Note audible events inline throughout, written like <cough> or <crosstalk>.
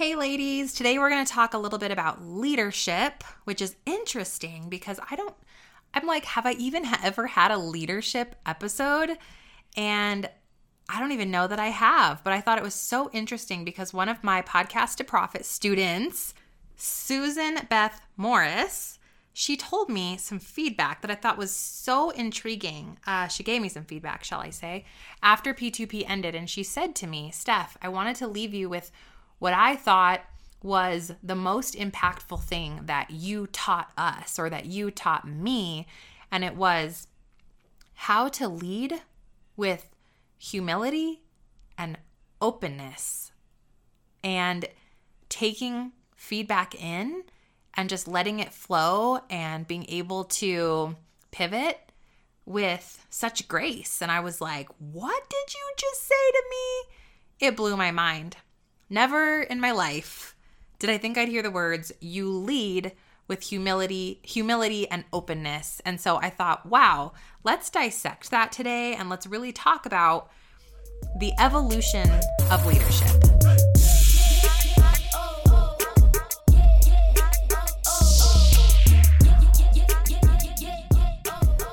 Hey, ladies. Today we're going to talk a little bit about leadership, which is interesting because I don't, I'm like, have I even ever had a leadership episode? And I don't even know that I have, but I thought it was so interesting because one of my podcast to profit students, Susan Beth Morris, she told me some feedback that I thought was so intriguing. Uh, she gave me some feedback, shall I say, after P2P ended. And she said to me, Stef, I wanted to leave you with what I thought was the most impactful thing that you taught us or that you taught me. And it was how to lead with humility and openness and taking feedback in and just letting it flow and being able to pivot with such grace. And I was like, what did you just say to me? It blew my mind. Never in my life did I think I'd hear the words, you lead with humility, humility and openness. And so I thought, wow, let's dissect that today and let's really talk about the evolution of leadership.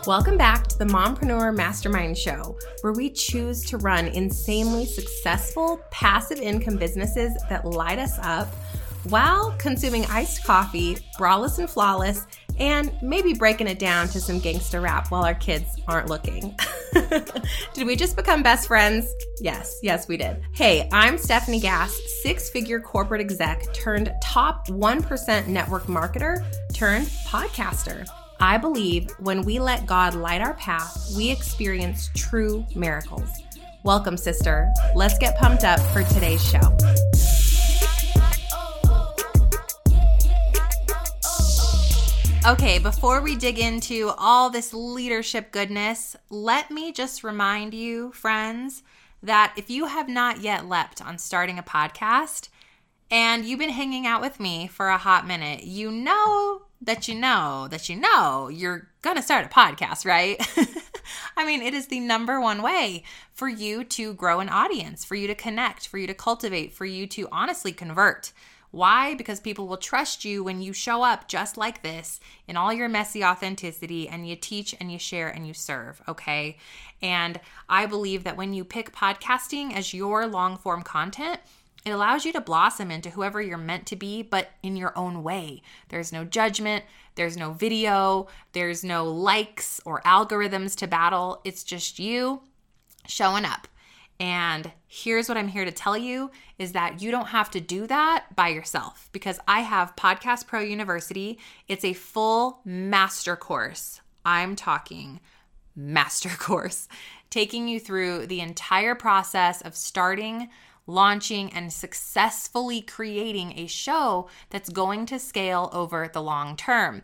Welcome back to the Mompreneur Mastermind Show, where we choose to run insanely successful passive income businesses that light us up while consuming iced coffee, braless and flawless, and maybe breaking it down to some gangster rap while our kids aren't looking. <laughs> did we just become best friends? Yes, yes, we did. Hey, I'm Stefanie Gass, six figure corporate exec turned top 1% network marketer turned podcaster. I believe when we let God light our path, we experience true miracles. Welcome, sister. Let's get pumped up for today's show. Okay, before we dig into all this leadership goodness, let me just remind you, friends, that if you have not yet leapt on starting a podcast and you've been hanging out with me for a hot minute, you know that you know that you know you're going to start a podcast, right? <laughs> I mean, it is the number one way for you to grow an audience, for you to connect, for you to cultivate, for you to honestly convert. Why? Because people will trust you when you show up just like this in all your messy authenticity and you teach and you share and you serve, okay? And I believe that when you pick podcasting as your long form content, it allows you to blossom into whoever you're meant to be, but in your own way. There's no judgment, there's no video, there's no likes or algorithms to battle. It's just you showing up. And here's what I'm here to tell you is that you don't have to do that by yourself because I have Podcast Pro University. It's a full master course. I'm talking master <laughs> course, taking you through the entire process of starting launching, and successfully creating a show that's going to scale over the long term.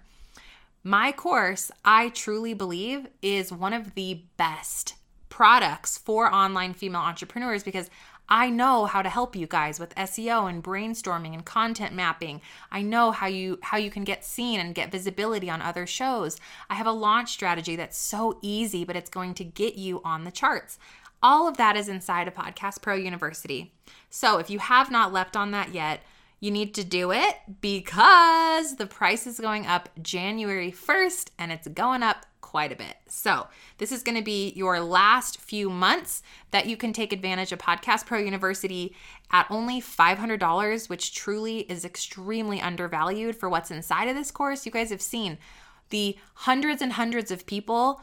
My course, I truly believe, is one of the best products for online female entrepreneurs because I know how to help you guys with SEO and brainstorming and content mapping. I know how you how you can get seen and get visibility on other shows. I have a launch strategy that's so easy but it's going to get you on the charts. All of that is inside of Podcast Pro University. So if you have not leapt on that yet, you need to do it because the price is going up January 1st and it's going up quite a bit. So, this is going to be your last few months that you can take advantage of Podcast Pro University at only $500, which truly is extremely undervalued for what's inside of this course. You guys have seen the hundreds and hundreds of people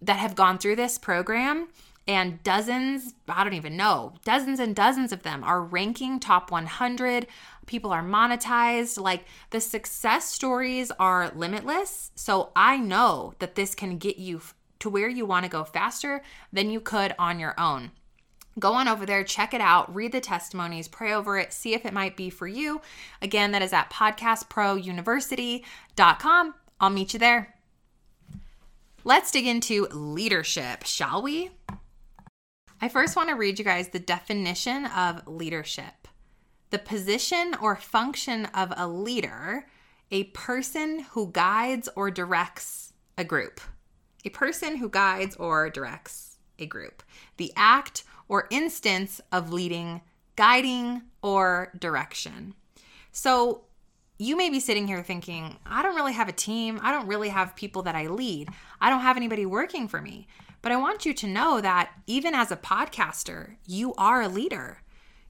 that have gone through this program and dozens, I don't even know, dozens and dozens of them are ranking top 100. People are monetized. Like the success stories are limitless. So I know that this can get you to where you want to go faster than you could on your own. Go on over there, check it out, read the testimonies, pray over it, see if it might be for you. Again, that is at podcastprouniversity.com. I'll meet you there. Let's dig into leadership, shall we? I first want to read you guys the definition of leadership. The position or function of a leader, a person who guides or directs a group. A person who guides or directs a group. The act or instance of leading guiding or direction. So you may be sitting here thinking, I don't really have a team. I don't really have people that I lead. I don't have anybody working for me. But I want you to know that even as a podcaster, you are a leader.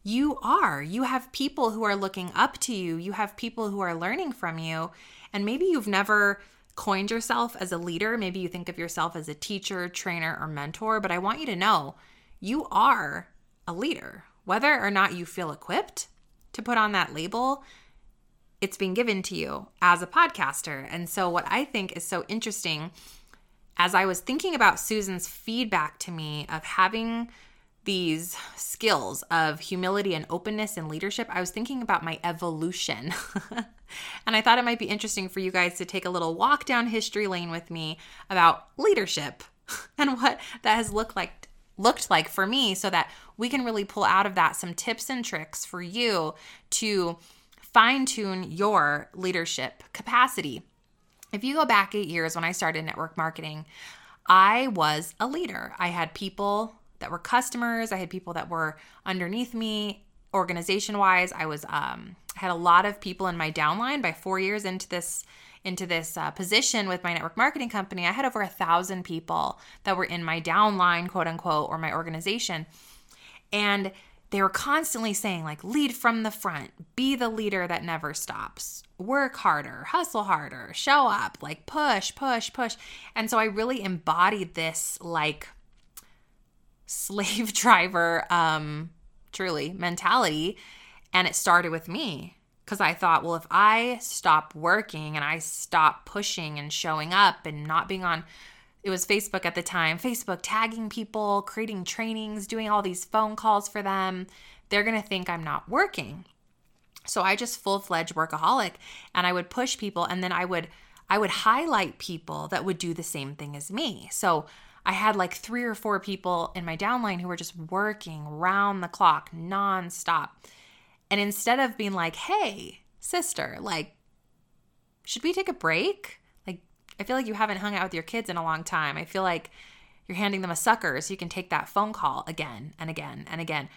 You are. You have people who are looking up to you. You have people who are learning from you. And maybe you've never coined yourself as a leader. Maybe you think of yourself as a teacher, trainer, or mentor. But I want you to know you are a leader. Whether or not you feel equipped to put on that label, it's been given to you as a podcaster. And so, what I think is so interesting as I was thinking about Susan's feedback to me of having these skills of humility and openness and leadership, I was thinking about my evolution. <laughs> and I thought it might be interesting for you guys to take a little walk down history lane with me about leadership <laughs> and what that has looked like looked like for me so that we can really pull out of that some tips and tricks for you to fine tune your leadership capacity. If you go back eight years when I started network marketing, I was a leader. I had people that were customers, I had people that were underneath me organization wise. I was, um, had a lot of people in my downline by four years into this into this uh, position with my network marketing company, I had over a thousand people that were in my downline, quote unquote, or my organization. And they were constantly saying like lead from the front be the leader that never stops work harder hustle harder show up like push push push. And so i really embodied this like slave <laughs> driver um truly mentality and it started with me. Because i thought well if i stop working and i stop pushing and showing up and not being on it was Facebook at the time, Facebook tagging people, creating trainings, doing all these phone calls for them. They're going to think I'm not working. So I just full-fledged workaholic and I would push people and then I would I would highlight people that would do the same thing as me. So I had like three or four people in my downline who were just working round the clock, nonstop. And instead of being like, hey, sister, like, should we take a break? I feel like you haven't hung out with your kids in a long time. I feel like you're handing them a sucker so you can take that phone call again and again and again.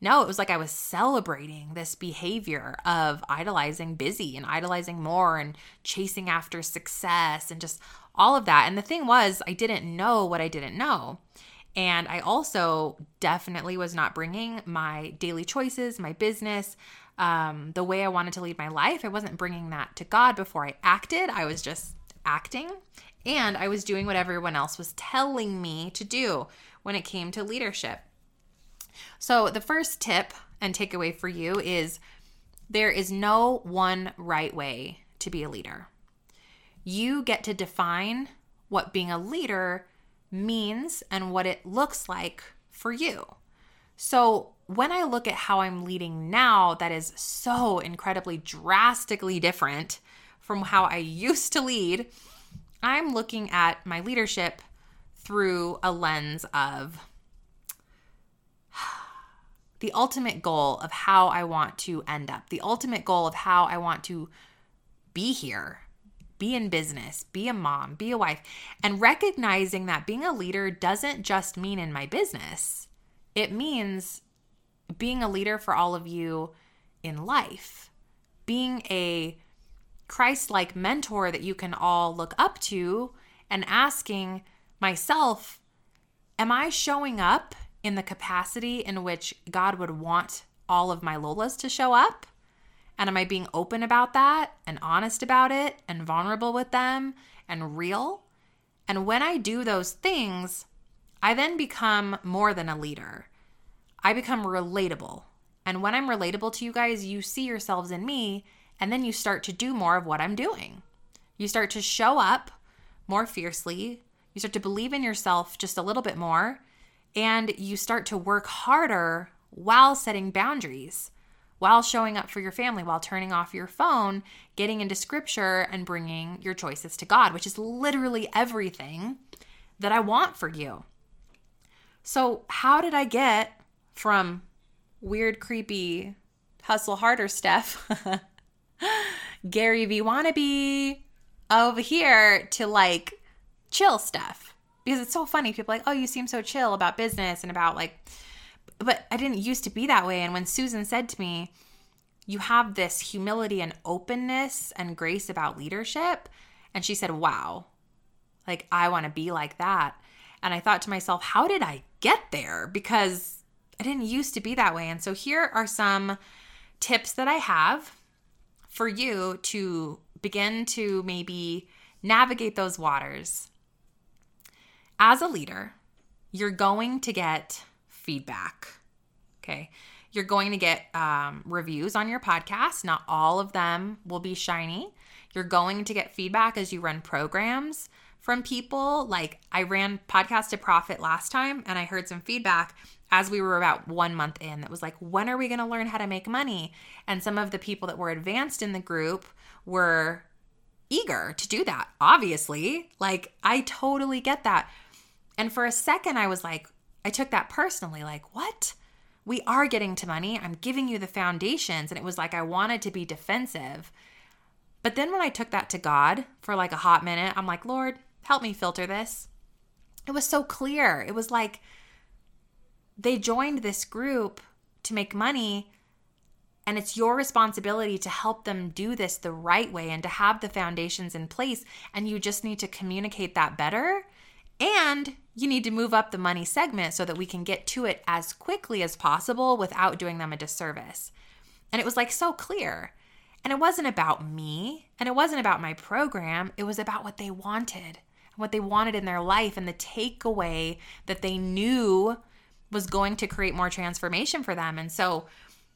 No, it was like I was celebrating this behavior of idolizing busy and idolizing more and chasing after success and just all of that. And the thing was, I didn't know what I didn't know. And I also definitely was not bringing my daily choices, my business, um, the way I wanted to lead my life. I wasn't bringing that to God before I acted. I was just acting and I was doing what everyone else was telling me to do when it came to leadership. So, the first tip and takeaway for you is there is no one right way to be a leader. You get to define what being a leader means and what it looks like for you. So, when I look at how I'm leading now, that is so incredibly drastically different from how I used to lead, I'm looking at my leadership through a lens of <sighs> the ultimate goal of how I want to end up, the ultimate goal of how I want to be here, be in business, be a mom, be a wife, and recognizing that being a leader doesn't just mean in my business, it means being a leader for all of you in life, being a Christ like mentor that you can all look up to and asking myself, Am I showing up in the capacity in which God would want all of my Lolas to show up? And am I being open about that and honest about it and vulnerable with them and real? And when I do those things, I then become more than a leader. I become relatable. And when I'm relatable to you guys, you see yourselves in me and then you start to do more of what I'm doing. You start to show up more fiercely. You start to believe in yourself just a little bit more. And you start to work harder while setting boundaries, while showing up for your family, while turning off your phone, getting into scripture, and bringing your choices to God, which is literally everything that I want for you. So, how did I get from weird, creepy, hustle harder stuff <laughs> <gasps> Gary V wannabe over here to like chill stuff because it's so funny. People like, oh, you seem so chill about business and about like but I didn't used to be that way. And when Susan said to me, you have this humility and openness and grace about leadership. And she said, wow, like I want to be like that. And I thought to myself, how did I get there? Because I didn't used to be that way. And so here are some tips that I have for you to begin to maybe navigate those waters. As a leader, you're going to get feedback. Okay. You're going to get um, reviews on your podcast. Not all of them will be shiny. You're going to get feedback as you run programs from people. Like I ran Podcast to Profit last time and I heard some feedback as we were about one month in that was like, when are we going to learn how to make money? And some of the people that were advanced in the group were eager to do that, obviously. Like, I totally get that. And for a second, I was like, I took that personally, like, what? We are getting to money. I'm giving you the foundations. And it was like I wanted to be defensive. But then when I took that to God for like a hot minute, I'm like, Lord, help me filter this. It was so clear. It was like they joined this group to make money and it's your responsibility to help them do this the right way and to have the foundations in place. And you just need to communicate that better. And you need to move up the money segment so that we can get to it as quickly as possible without doing them a disservice. And it was like so clear. And it wasn't about me and it wasn't about my program. It was about what they wanted, and what they wanted in their life, and the takeaway that they knew was going to create more transformation for them. And so,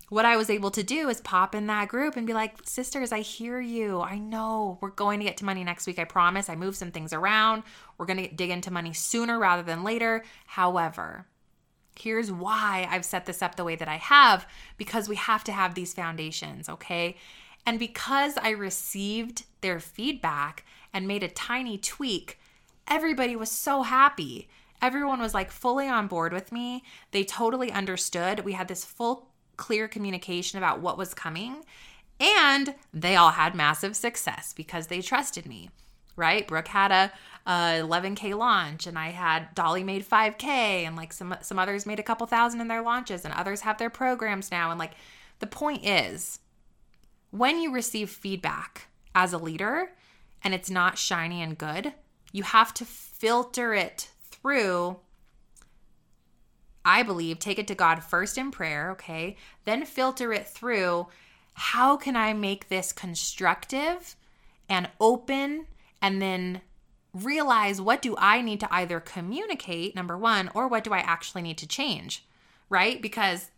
what I was able to do is pop in that group and be like, sisters, I hear you. I know we're going to get to money next week. I promise. I moved some things around. We're going to dig into money sooner rather than later. However, here's why I've set this up the way that I have because we have to have these foundations, okay? And because I received their feedback and made a tiny tweak, everybody was so happy. Everyone was like fully on board with me. They totally understood. We had this full clear communication about what was coming. And they all had massive success because they trusted me, right? Brooke had a, a 11K launch, and I had Dolly made 5K, and like some, some others made a couple thousand in their launches, and others have their programs now. And like the point is, when you receive feedback as a leader and it's not shiny and good, you have to filter it through I believe, take it to God first in prayer, okay? Then filter it through how can I make this constructive and open and then realize what do I need to either communicate, number 1, or what do I actually need to change, right? Because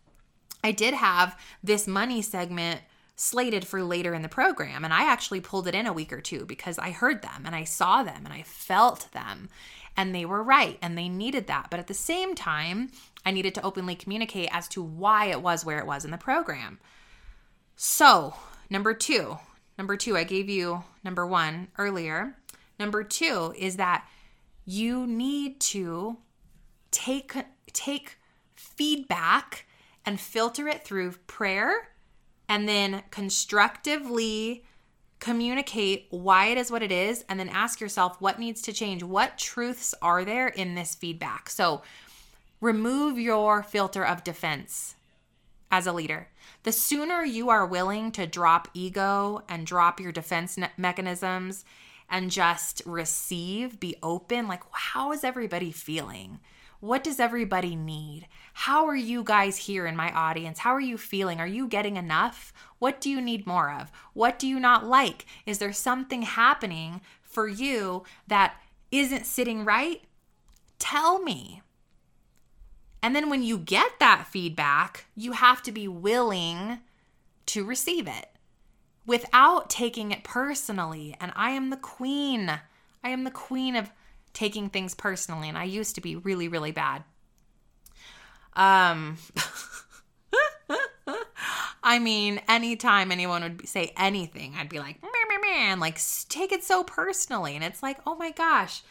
I did have this money segment slated for later in the program. And I actually pulled it in a week or two because I heard them and I saw them and I felt them. And they were right and they needed that. But at the same time, I needed to openly communicate as to why it was where it was in the program. So, number two, number two, I gave you number one earlier. Number two is that you need to take take feedback and filter it through prayer and then constructively communicate why it is what it is and then ask yourself what needs to change what truths are there in this feedback so Remove your filter of defense as a leader. The sooner you are willing to drop ego and drop your defense mechanisms and just receive, be open, like, how is everybody feeling? What does everybody need? How are you guys here in my audience? How are you feeling? Are you getting enough? What do you need more of? What do you not like? Is there something happening for you that isn't sitting right? Tell me. And then when you get that feedback, you have to be willing to receive it without taking it personally. And I am the queen. I am the queen of taking things personally. And I used to be really, really bad. Um, <laughs> I mean, anytime anyone would say anything, I'd be like, man, like take it so personally. And it's like, oh my gosh,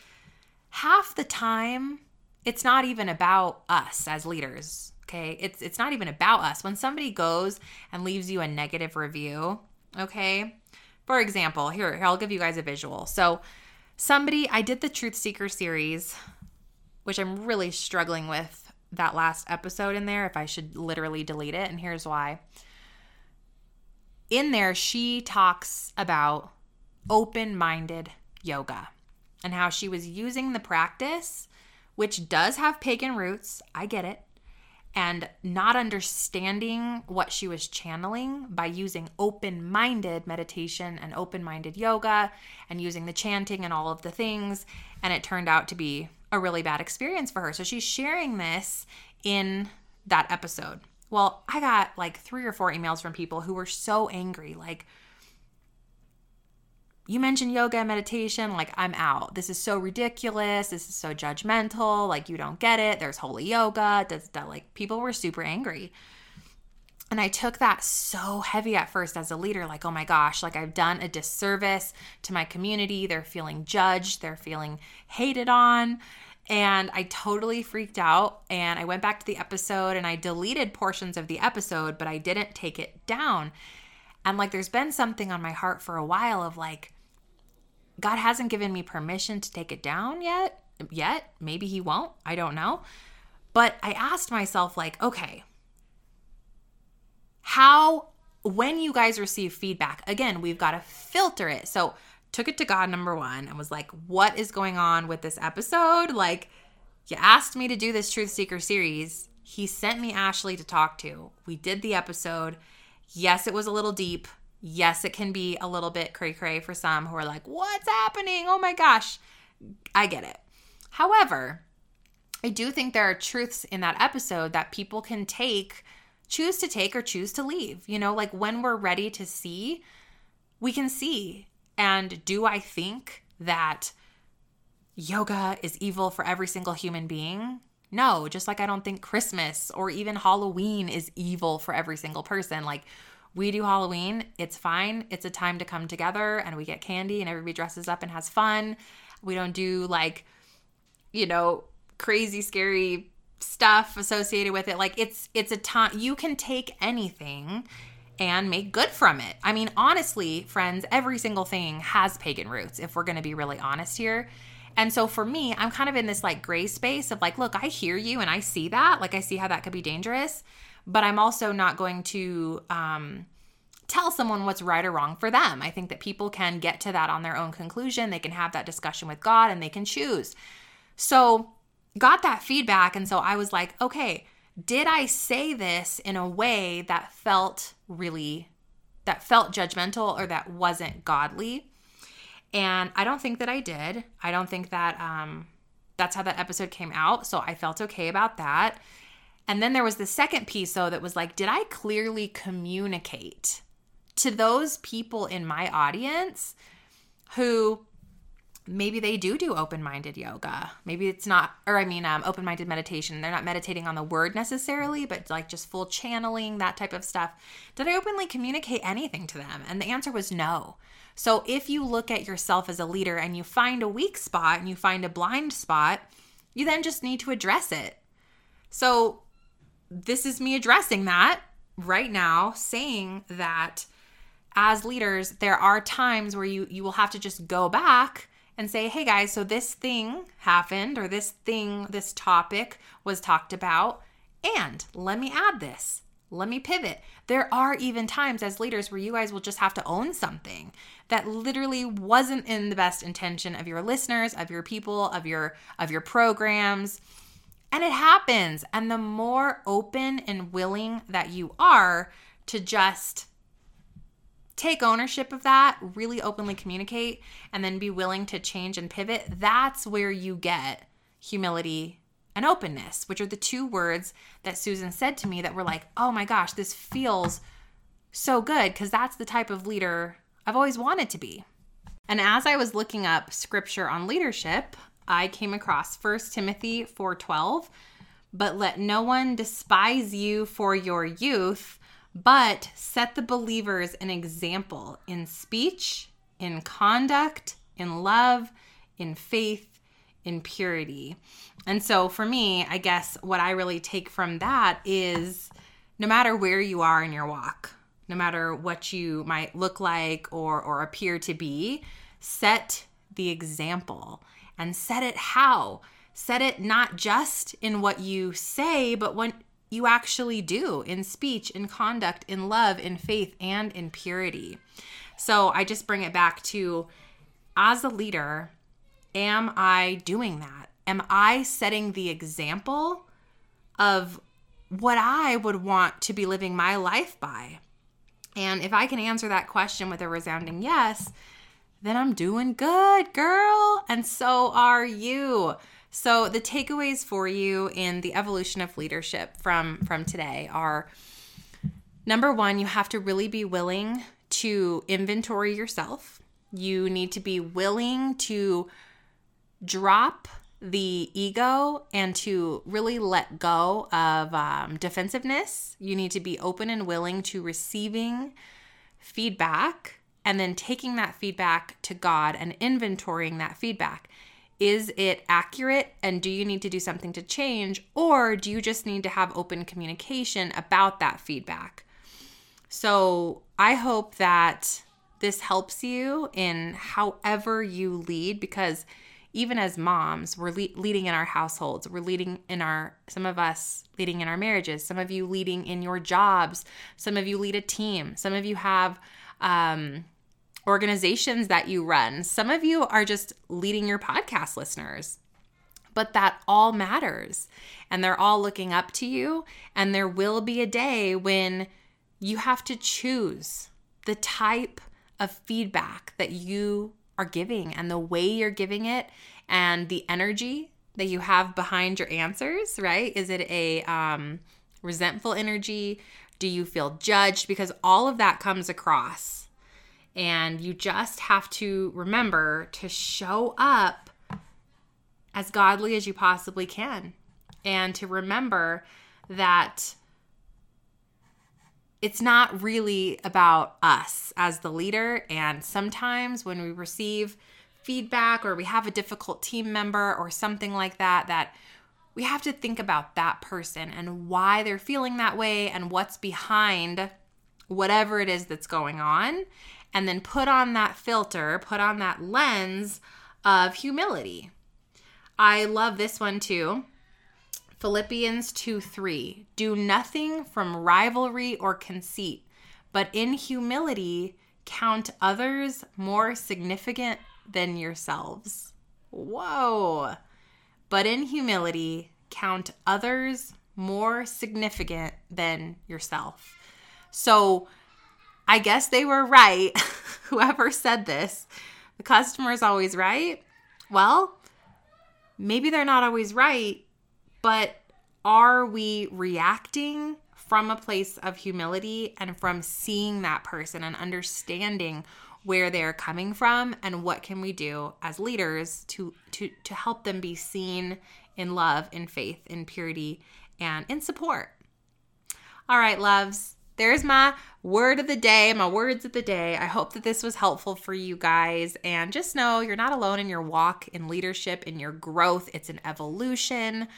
half the time it's not even about us as leaders okay it's it's not even about us when somebody goes and leaves you a negative review okay for example here, here i'll give you guys a visual so somebody i did the truth seeker series which i'm really struggling with that last episode in there if I should literally delete it. And here's why. In there, she talks about open minded yoga and how she was using the practice, which does have pagan roots. I get it. And not understanding what she was channeling by using open minded meditation and open minded yoga and using the chanting and all of the things. And it turned out to be a really bad experience for her. So she's sharing this in that episode. Well, I got like three or four emails from people who were so angry. Like, you mentioned yoga and meditation, like, I'm out. This is so ridiculous. This is so judgmental. Like, you don't get it. There's holy yoga. Does that like people were super angry. And I took that so heavy at first as a leader, like, oh my gosh, like I've done a disservice to my community. They're feeling judged, they're feeling hated on. And I totally freaked out. And I went back to the episode and I deleted portions of the episode, but I didn't take it down. And like, there's been something on my heart for a while of like, God hasn't given me permission to take it down yet. Yet. Maybe He won't. I don't know. But I asked myself, like, okay, how, when you guys receive feedback, again, we've got to filter it. So, took it to God, number one, and was like, what is going on with this episode? Like, you asked me to do this Truth Seeker series. He sent me Ashley to talk to. We did the episode. Yes, it was a little deep. Yes, it can be a little bit cray cray for some who are like, what's happening? Oh my gosh. I get it. However, I do think there are truths in that episode that people can take, choose to take or choose to leave. You know, like when we're ready to see, we can see. And do I think that yoga is evil for every single human being? No, just like I don't think Christmas or even Halloween is evil for every single person. Like, we do Halloween, it's fine. It's a time to come together and we get candy and everybody dresses up and has fun. We don't do like, you know, crazy, scary stuff associated with it. Like it's it's a time you can take anything and make good from it. I mean, honestly, friends, every single thing has pagan roots if we're going to be really honest here. And so for me, I'm kind of in this like gray space of like, look, I hear you and I see that. Like I see how that could be dangerous but I'm also not going to um, tell someone what's right or wrong for them. I think that people can get to that on their own conclusion. They can have that discussion with God and they can choose. So, got that feedback. And so I was like, okay, did I say this in a way that felt really, that felt judgmental or that wasn't godly? And I don't think that I did. I don't think that um, that's how that episode came out. So I felt okay about that. And then there was the second piece, though, that was like, did I clearly communicate to those people in my audience who maybe they do do open-minded yoga. Maybe it's not or i mean um, open-minded meditation. They're not meditating on the word necessarily but like just full channeling that type of stuff. Did i openly communicate anything to them? And the answer was no. So if you look at yourself as a leader and you find a weak spot and you find a blind spot you then just need to address it. So this is me addressing that right now, saying that as leaders, there are times where you you will have to just go back and say, "Hey guys, so this thing happened or this thing, this topic was talked about, and let me add this. Let me pivot." There are even times as leaders where you guys will just have to own something that literally wasn't in the best intention of your listeners, of your people, of your of your programs and it happens. And the more open and willing that you are to just take ownership of that, really openly communicate, and then be willing to change and pivot, that's where you get humility and openness, which are the two words that Susan said to me that were like, oh my gosh, this feels so good because that's the type of leader I've always wanted to be. And as I was looking up scripture on leadership, I came across 1 Timothy 4:12, but let no one despise you for your youth, but set the believers an example in speech, in conduct, in love, in faith, in purity. And so for me, I guess what I really take from that is no matter where you are in your walk, no matter what you might look like or or appear to be, set the example and set it how? set it not just in what you say, but what you actually do in speech, in conduct, in love, in faith, and in purity. So I just bring it back to as a leader, am I doing that? Am I setting the example of what I would want to be living my life by? And if I can answer that question with a resounding yes, then I'm doing good, girl. And so are you. So the takeaways for you in the evolution of leadership from from today are number 1, you have to really be willing to inventory yourself. You need to be willing to drop the ego and to really let go of um, defensiveness. You need to be open and willing to receiving feedback and then taking that feedback to God and inventorying that feedback. Is it accurate and do you need to do something to change or do you just need to have open communication about that feedback? So, I hope that this helps you in however you lead because even as moms, we're le- leading in our households. We're leading in our, some of us leading in our marriages, some of you leading in your jobs, some of you lead a team, some of you have um, organizations that you run, some of you are just leading your podcast listeners. But that all matters. And they're all looking up to you. And there will be a day when you have to choose the type of feedback that you are giving and the way you're giving it and the energy that you have behind your answers, right? Is it a um, resentful energy? Do you feel judged? Because all of that comes across. And you just have to remember to show up as godly as you possibly can. And to remember that it's not really about us as the leader. And sometimes when we receive feedback or we have a difficult team member or something like that, that we have to think about that person and why they're feeling that way and what's behind whatever it is that's going on. And then put on that filter, put on that lens of humility. I love this one too. Philippians 2 3. Do nothing from rivalry or conceit, but in humility count others more significant than yourselves. Whoa. But in humility count others more significant than yourself. So I guess they were right. <laughs> Whoever said this, the customer is always right. Well, maybe they're not always right, but are we reacting from a place of humility and from seeing that person and understanding where they're coming from and what can we do as leaders to to to help them be seen in love, in faith, in purity, and in support. All right, loves. There's my word of the day, my words of the day. I hope that this was helpful for you guys. And just know you're not alone in your walk in leadership, in your growth. It's an evolution.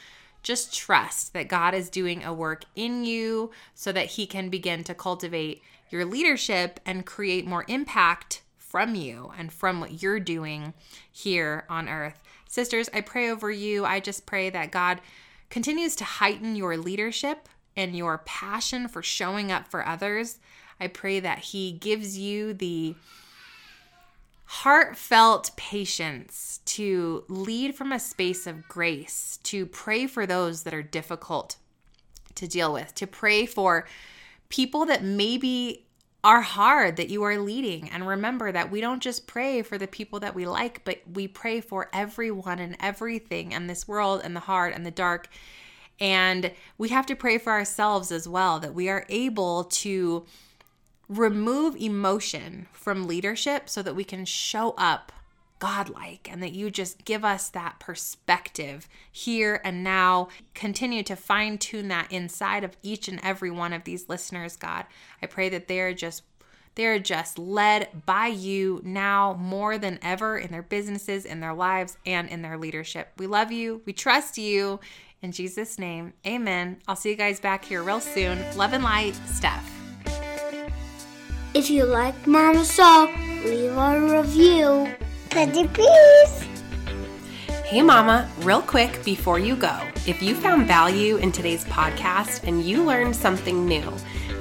Just trust that God is doing a work in you so that He can begin to cultivate your leadership and create more impact from you and from what you're doing here on earth. Sisters, I pray over you. I just pray that God continues to heighten your leadership and your passion for showing up for others. I pray that He gives you the heartfelt patience to lead from a space of grace, to pray for those that are difficult to deal with, to pray for people that maybe are hard that you are leading. And remember that we don't just pray for the people that we like, but we pray for everyone and everything in this world and the hard and the dark. And we have to pray for ourselves as well that we are able to remove emotion from leadership so that we can show up godlike and that you just give us that perspective here and now. Continue to fine tune that inside of each and every one of these listeners, God. I pray that they're just they're just led by you now more than ever in their businesses, in their lives, and in their leadership. We love you. We trust you. In Jesus' name, amen. I'll see you guys back here real soon. Love and light, Stef. If you like Mama Soul, leave a review. Pretty please. Hey, Mama, real quick before you go, if you found value in today's podcast and you learned something new,